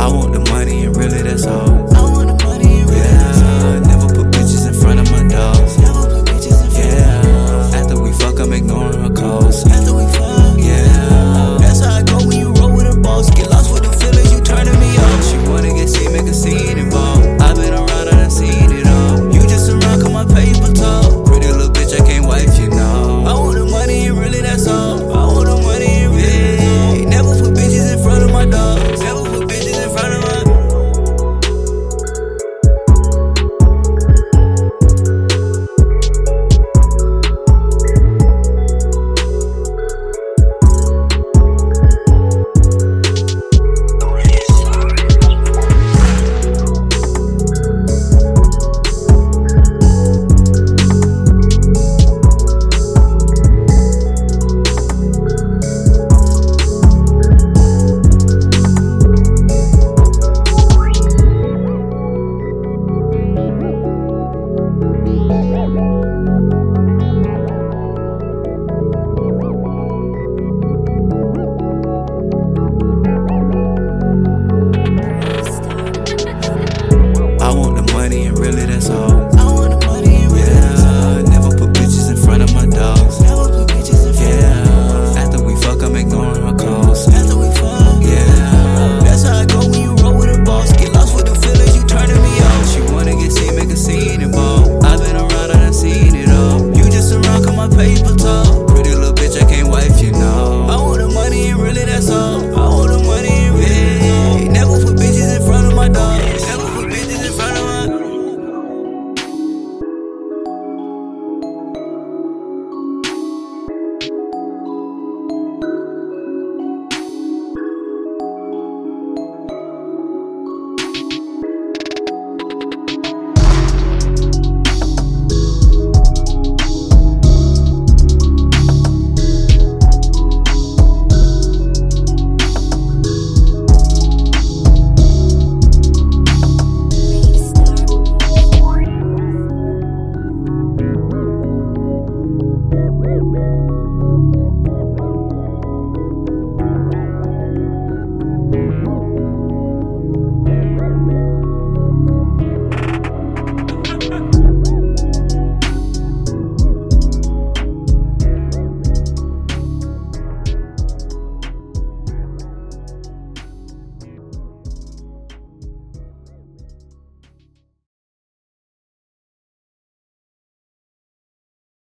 I want the